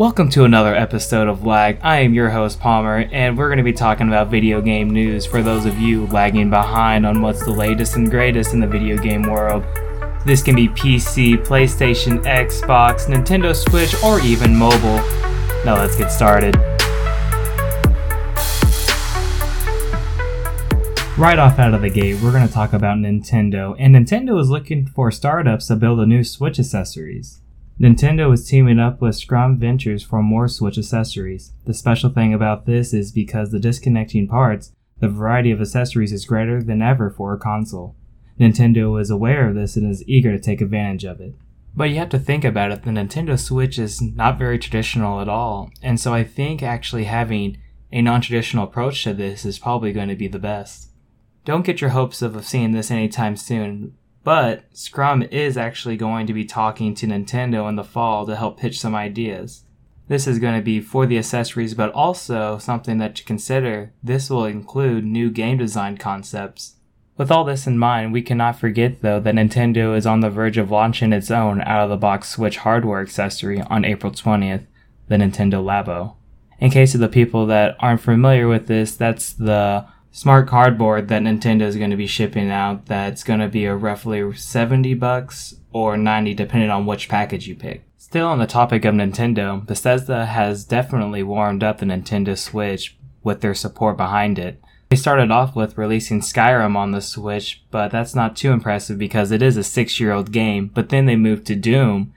Welcome to another episode of Lag. I am your host Palmer, and we're going to be talking about video game news for those of you lagging behind on what's the latest and greatest in the video game world. This can be PC, PlayStation, Xbox, Nintendo Switch, or even mobile. Now let's get started. Right off out of the gate, we're going to talk about Nintendo, and Nintendo is looking for startups to build a new Switch accessories. Nintendo is teaming up with Scrum Ventures for more Switch accessories. The special thing about this is because the disconnecting parts, the variety of accessories is greater than ever for a console. Nintendo is aware of this and is eager to take advantage of it. But you have to think about it, the Nintendo Switch is not very traditional at all, and so I think actually having a non traditional approach to this is probably going to be the best. Don't get your hopes up of seeing this anytime soon, but Scrum is actually going to be talking to Nintendo in the fall to help pitch some ideas. This is going to be for the accessories, but also something that to consider. This will include new game design concepts. With all this in mind, we cannot forget though that Nintendo is on the verge of launching its own out of the box Switch hardware accessory on April 20th, the Nintendo Labo. In case of the people that aren't familiar with this, that's the smart cardboard that Nintendo is going to be shipping out that's going to be a roughly 70 bucks or 90 depending on which package you pick. Still on the topic of Nintendo, Bethesda has definitely warmed up the Nintendo Switch with their support behind it. They started off with releasing Skyrim on the Switch, but that's not too impressive because it is a 6-year-old game, but then they moved to Doom,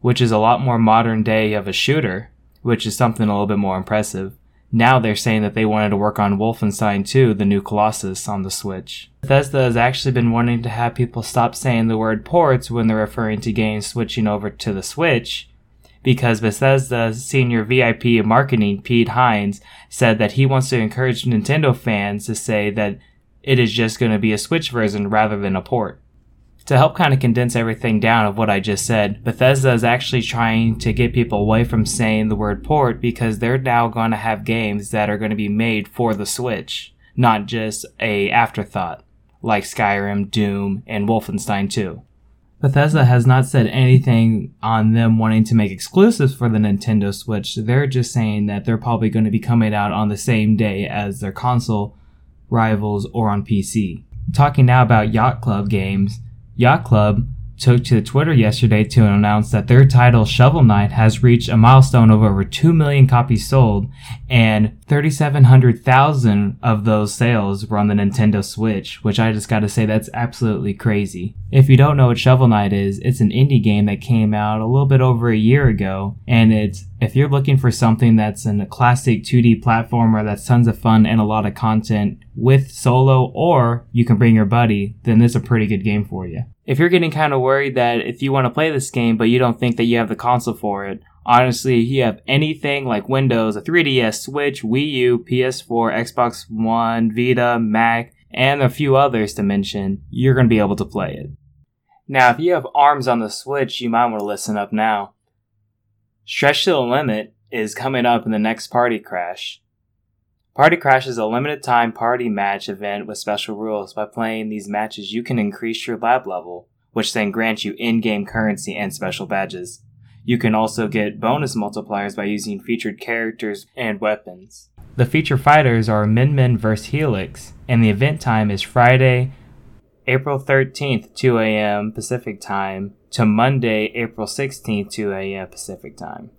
which is a lot more modern day of a shooter, which is something a little bit more impressive. Now they're saying that they wanted to work on Wolfenstein 2, the new Colossus, on the Switch. Bethesda has actually been wanting to have people stop saying the word ports when they're referring to games switching over to the Switch, because Bethesda's senior VIP in marketing, Pete Hines, said that he wants to encourage Nintendo fans to say that it is just going to be a Switch version rather than a port to help kind of condense everything down of what I just said, Bethesda is actually trying to get people away from saying the word port because they're now going to have games that are going to be made for the Switch, not just a afterthought like Skyrim, Doom, and Wolfenstein 2. Bethesda has not said anything on them wanting to make exclusives for the Nintendo Switch. They're just saying that they're probably going to be coming out on the same day as their console rivals or on PC. Talking now about Yacht Club games, Yacht Club took to Twitter yesterday to announce that their title Shovel Knight has reached a milestone of over 2 million copies sold and 3,700,000 of those sales were on the Nintendo Switch, which I just gotta say that's absolutely crazy. If you don't know what Shovel Knight is, it's an indie game that came out a little bit over a year ago and it's if you're looking for something that's a classic 2D platformer that's tons of fun and a lot of content with solo or you can bring your buddy, then this is a pretty good game for you. If you're getting kind of worried that if you want to play this game but you don't think that you have the console for it, honestly, if you have anything like Windows, a 3DS, Switch, Wii U, PS4, Xbox One, Vita, Mac, and a few others to mention, you're going to be able to play it. Now, if you have ARMS on the Switch, you might want to listen up now. Stretch to the Limit is coming up in the next Party Crash. Party Crash is a limited time party match event with special rules. By playing these matches, you can increase your lab level, which then grants you in game currency and special badges. You can also get bonus multipliers by using featured characters and weapons. The feature fighters are Min Min vs. Helix, and the event time is Friday, April 13th, 2 a.m. Pacific Time, to Monday, April 16th, 2 a.m. Pacific Time.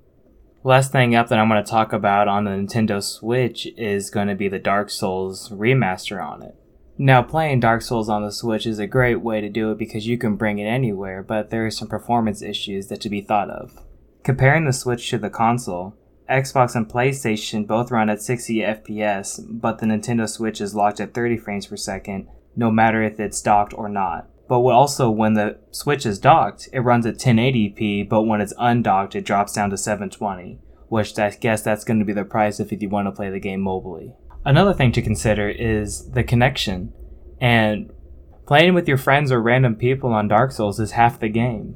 Last thing up that I'm going to talk about on the Nintendo Switch is going to be the Dark Souls remaster on it. Now, playing Dark Souls on the Switch is a great way to do it because you can bring it anywhere, but there are some performance issues that to be thought of. Comparing the Switch to the console, Xbox and PlayStation both run at 60 FPS, but the Nintendo Switch is locked at 30 frames per second, no matter if it's docked or not. But also, when the Switch is docked, it runs at 1080p, but when it's undocked, it drops down to 720, which I guess that's going to be the price if you want to play the game mobilely. Another thing to consider is the connection, and playing with your friends or random people on Dark Souls is half the game.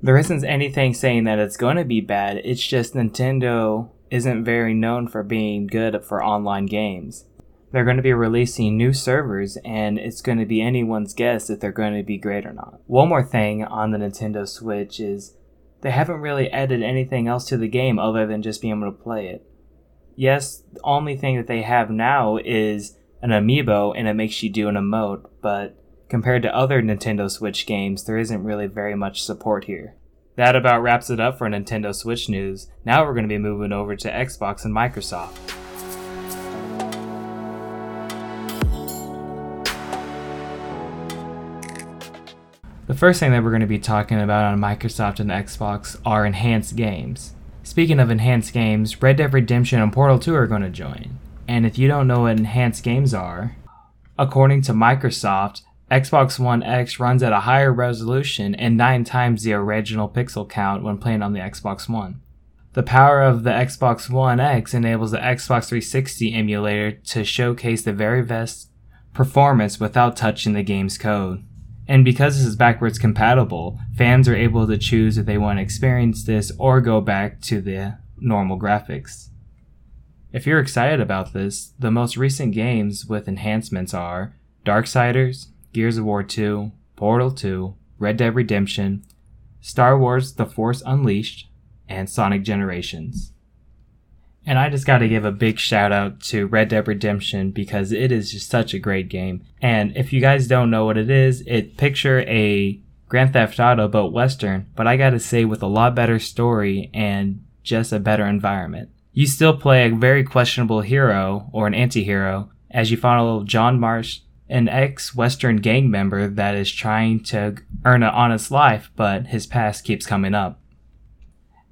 There isn't anything saying that it's going to be bad, it's just Nintendo isn't very known for being good for online games they're going to be releasing new servers and it's going to be anyone's guess if they're going to be great or not. One more thing on the Nintendo Switch is they haven't really added anything else to the game other than just being able to play it. Yes, the only thing that they have now is an amiibo and it makes you do an emote, but compared to other Nintendo Switch games, there isn't really very much support here. That about wraps it up for Nintendo Switch news. Now we're going to be moving over to Xbox and Microsoft. First thing that we're going to be talking about on Microsoft and Xbox are enhanced games. Speaking of enhanced games, Red Dead Redemption and Portal 2 are going to join. And if you don't know what enhanced games are, according to Microsoft, Xbox One X runs at a higher resolution and 9 times the original pixel count when playing on the Xbox One. The power of the Xbox One X enables the Xbox 360 emulator to showcase the very best performance without touching the game's code. And because this is backwards compatible, fans are able to choose if they want to experience this or go back to the normal graphics. If you're excited about this, the most recent games with enhancements are Darksiders, Gears of War 2, Portal 2, Red Dead Redemption, Star Wars The Force Unleashed, and Sonic Generations. And I just got to give a big shout out to Red Dead Redemption because it is just such a great game. And if you guys don't know what it is, it picture a Grand Theft Auto but Western, but I got to say with a lot better story and just a better environment. You still play a very questionable hero or an anti-hero as you follow John Marsh, an ex-Western gang member that is trying to earn an honest life, but his past keeps coming up.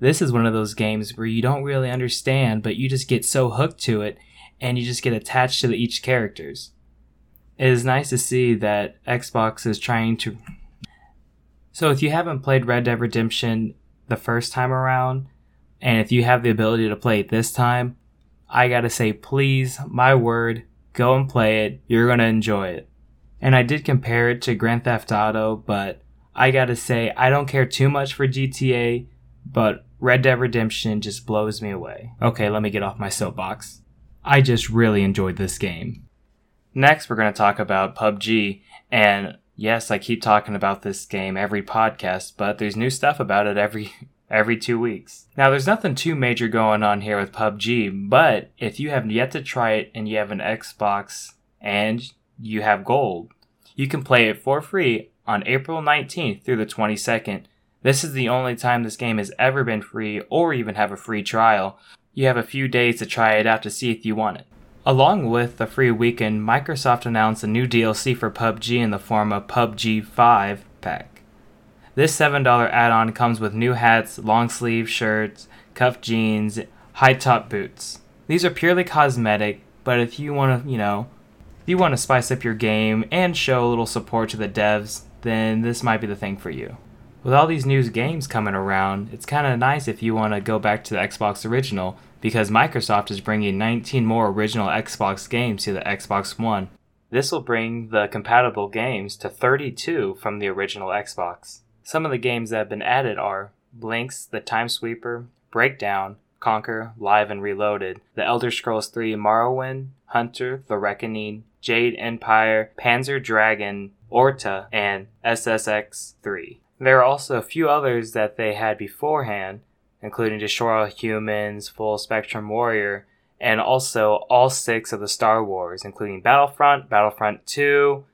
This is one of those games where you don't really understand, but you just get so hooked to it and you just get attached to the, each characters. It is nice to see that Xbox is trying to. So, if you haven't played Red Dead Redemption the first time around, and if you have the ability to play it this time, I gotta say, please, my word, go and play it. You're gonna enjoy it. And I did compare it to Grand Theft Auto, but I gotta say, I don't care too much for GTA, but Red Dead Redemption just blows me away. Okay, let me get off my soapbox. I just really enjoyed this game. Next, we're gonna talk about PUBG, and yes, I keep talking about this game every podcast, but there's new stuff about it every every two weeks. Now, there's nothing too major going on here with PUBG, but if you have yet to try it and you have an Xbox and you have gold, you can play it for free on April 19th through the 22nd. This is the only time this game has ever been free or even have a free trial. You have a few days to try it out to see if you want it. Along with the free weekend, Microsoft announced a new DLC for PUBG in the form of PUBG 5 pack. This $7 add on comes with new hats, long sleeve shirts, cuff jeans, high top boots. These are purely cosmetic, but if you want to, you know, if you want to spice up your game and show a little support to the devs, then this might be the thing for you. With all these new games coming around, it's kind of nice if you want to go back to the Xbox original because Microsoft is bringing 19 more original Xbox games to the Xbox One. This will bring the compatible games to 32 from the original Xbox. Some of the games that have been added are Blinx, The Time Sweeper, Breakdown, Conker, Live and Reloaded, The Elder Scrolls 3 Morrowind, Hunter, The Reckoning, Jade Empire, Panzer Dragoon, Orta, and SSX 3. There are also a few others that they had beforehand, including Destroy All Humans, Full Spectrum Warrior, and also all six of the Star Wars, including Battlefront, Battlefront 2,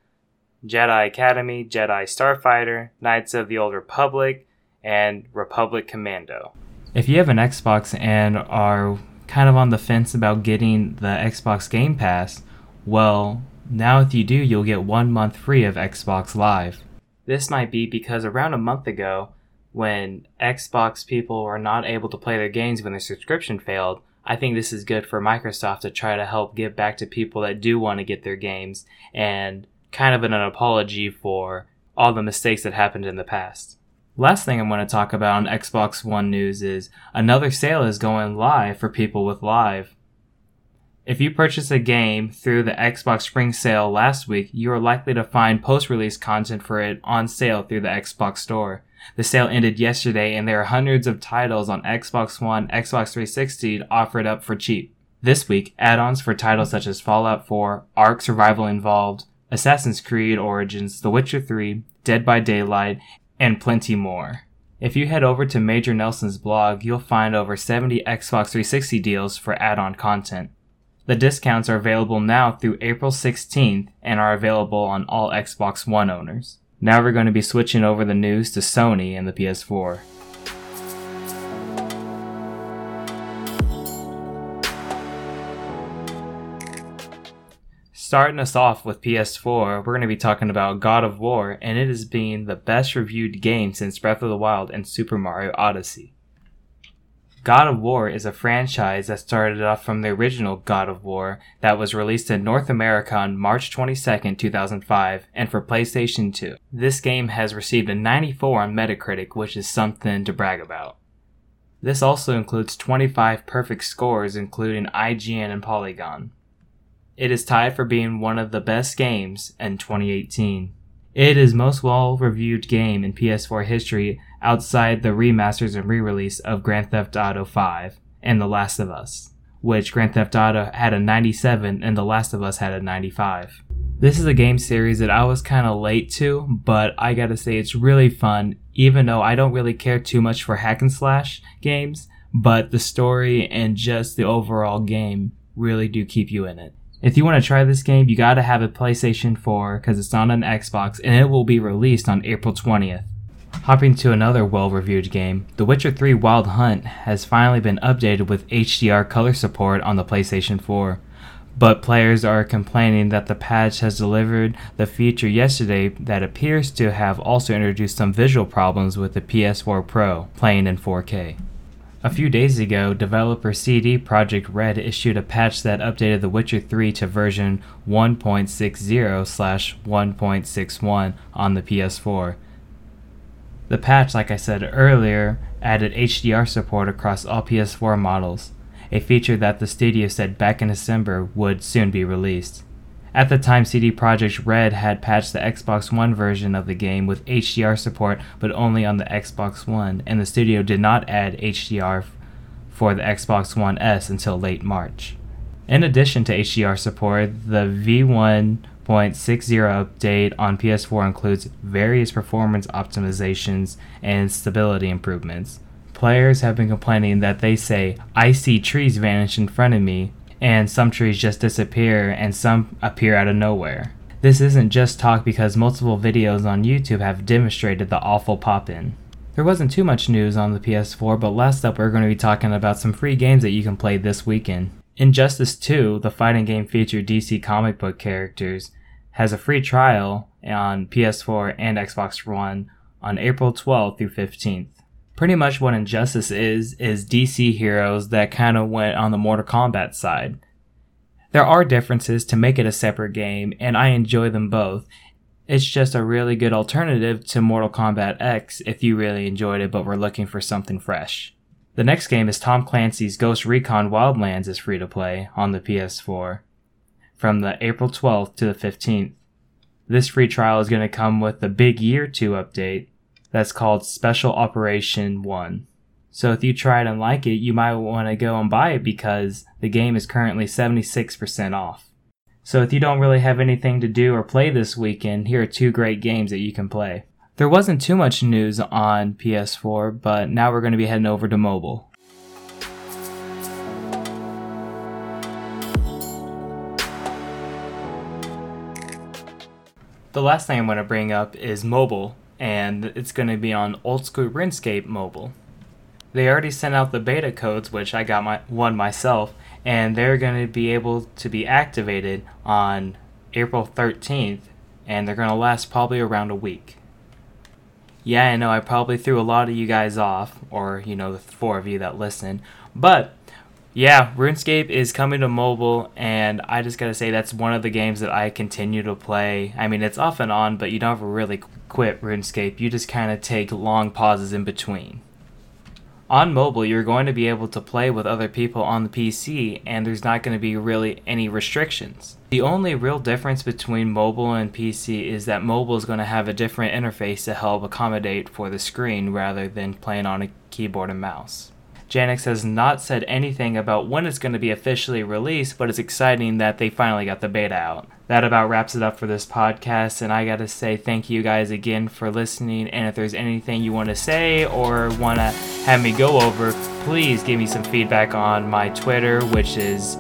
Jedi Academy, Jedi Starfighter, Knights of the Old Republic, and Republic Commando. If you have an Xbox and are kind of on the fence about getting the Xbox Game Pass, well, now if you do, you'll get one month free of Xbox Live. This might be because around a month ago, when Xbox people were not able to play their games when their subscription failed, I think this is good for Microsoft to try to help give back to people that do want to get their games and kind of an apology for all the mistakes that happened in the past. Last thing I'm going to talk about on Xbox One news is another sale is going live for people with Live. If you purchase a game through the Xbox Spring Sale last week, you are likely to find post release content for it on sale through the Xbox Store. The sale ended yesterday and there are hundreds of titles on Xbox One, Xbox 360 offered up for cheap. This week, add ons for titles such as Fallout 4, Ark Survival Evolved, Assassin's Creed Origins, The Witcher 3, Dead by Daylight, and plenty more. If you head over to Major Nelson's blog, you'll find over 70 Xbox 360 deals for add on content. The discounts are available now through April 16th and are available on all Xbox One owners. Now we're going to be switching over the news to Sony and the PS4. Starting us off with PS4, we're going to be talking about God of War, and it is being the best reviewed game since Breath of the Wild and Super Mario Odyssey. God of War is a franchise that started off from the original God of War that was released in North America on March 22, 2005, and for PlayStation 2. This game has received a 94 on Metacritic, which is something to brag about. This also includes 25 perfect scores, including IGN and Polygon. It is tied for being one of the best games in 2018. It is most well reviewed game in PS4 history outside the remasters and re-release of Grand Theft Auto 5 and The Last of Us, which Grand Theft Auto had a 97 and The Last of Us had a 95. This is a game series that I was kind of late to, but I gotta say it's really fun, even though I don't really care too much for hack and slash games, but the story and just the overall game really do keep you in it. If you want to try this game, you gotta have a PlayStation 4 because it's not an Xbox and it will be released on April 20th. Hopping to another well reviewed game, The Witcher 3 Wild Hunt has finally been updated with HDR color support on the PlayStation 4. But players are complaining that the patch has delivered the feature yesterday that appears to have also introduced some visual problems with the PS4 Pro playing in 4K. A few days ago, developer CD Projekt Red issued a patch that updated The Witcher 3 to version 1.60/1.61 on the PS4. The patch, like I said earlier, added HDR support across all PS4 models, a feature that the studio said back in December would soon be released. At the time, CD Projekt Red had patched the Xbox One version of the game with HDR support, but only on the Xbox One, and the studio did not add HDR for the Xbox One S until late March. In addition to HDR support, the V1.60 update on PS4 includes various performance optimizations and stability improvements. Players have been complaining that they say, I see trees vanish in front of me and some trees just disappear and some appear out of nowhere. This isn't just talk because multiple videos on YouTube have demonstrated the awful pop in. There wasn't too much news on the PS4, but last up we're going to be talking about some free games that you can play this weekend. Injustice 2, the fighting game featuring DC comic book characters, has a free trial on PS4 and Xbox One on April 12th through 15th pretty much what Injustice is, is DC heroes that kind of went on the Mortal Kombat side. There are differences to make it a separate game, and I enjoy them both. It's just a really good alternative to Mortal Kombat X if you really enjoyed it but were looking for something fresh. The next game is Tom Clancy's Ghost Recon Wildlands is free to play on the PS4 from the April 12th to the 15th. This free trial is going to come with the Big Year 2 update, that's called Special Operation 1. So if you try it and like it, you might want to go and buy it because the game is currently 76% off. So if you don't really have anything to do or play this weekend, here are two great games that you can play. There wasn't too much news on PS4, but now we're going to be heading over to mobile. The last thing I'm going to bring up is mobile and it's going to be on Old School RuneScape mobile. They already sent out the beta codes, which I got my one myself, and they're going to be able to be activated on April 13th, and they're going to last probably around a week. Yeah, I know I probably threw a lot of you guys off, or you know, the four of you that listen, but yeah, RuneScape is coming to mobile, and I just gotta say that's one of the games that I continue to play. I mean, it's off and on, but you don't ever really quit RuneScape. You just kind of take long pauses in between. On mobile, you're going to be able to play with other people on the PC, and there's not going to be really any restrictions. The only real difference between mobile and PC is that mobile is going to have a different interface to help accommodate for the screen rather than playing on a keyboard and mouse. Jagex has not said anything about when it's going to be officially released, but it's exciting that they finally got the beta out. That about wraps it up for this podcast, and I gotta say thank you guys again for listening. And if there's anything you want to say or want to have me go over, please give me some feedback on my Twitter, which is